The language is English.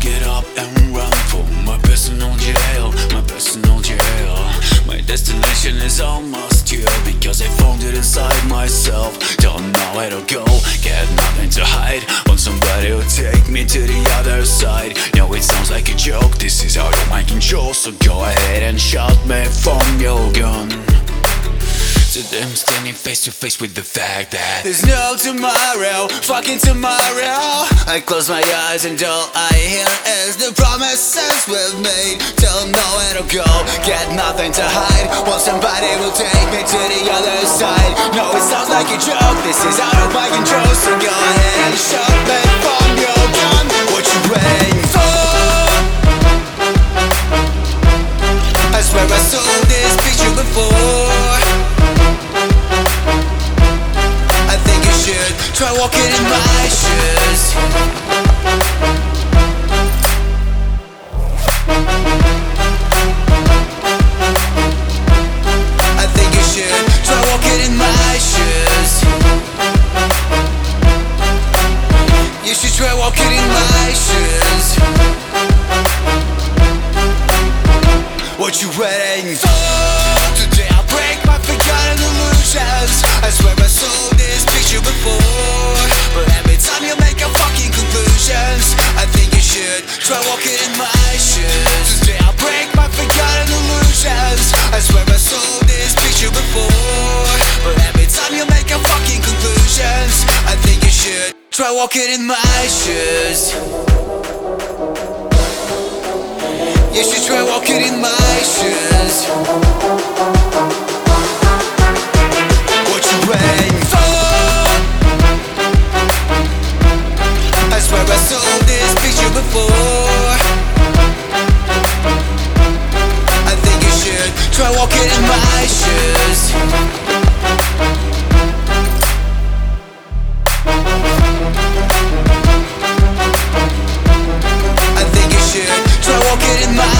get up and run for my personal jail, my personal jail. Destination is almost here because I found it inside myself. Don't know where to go, get nothing to hide. Want somebody to take me to the other side. Know it sounds like a joke, this is out of my control. So go ahead and shot me from your gun. I'm standing face to face with the fact that There's no tomorrow, fucking tomorrow. I close my eyes and all I hear is the promises we've made. Don't know where to go, get nothing to hide. Want somebody will take me to the other side. No, it sounds like a joke, this is out of my control. So go ahead and shut me from your gun. What you waiting for? I swear I saw this picture before try walking in my shoes. I think you should try walking in my shoes. You should try walking in my shoes. What you waiting for? Today I'll break my forgotten illusions. I try walking in my shoes. You should try walking in my shoes. What you waiting for? I swear I saw this picture before. I think you should try walking in my shoes. Walking in my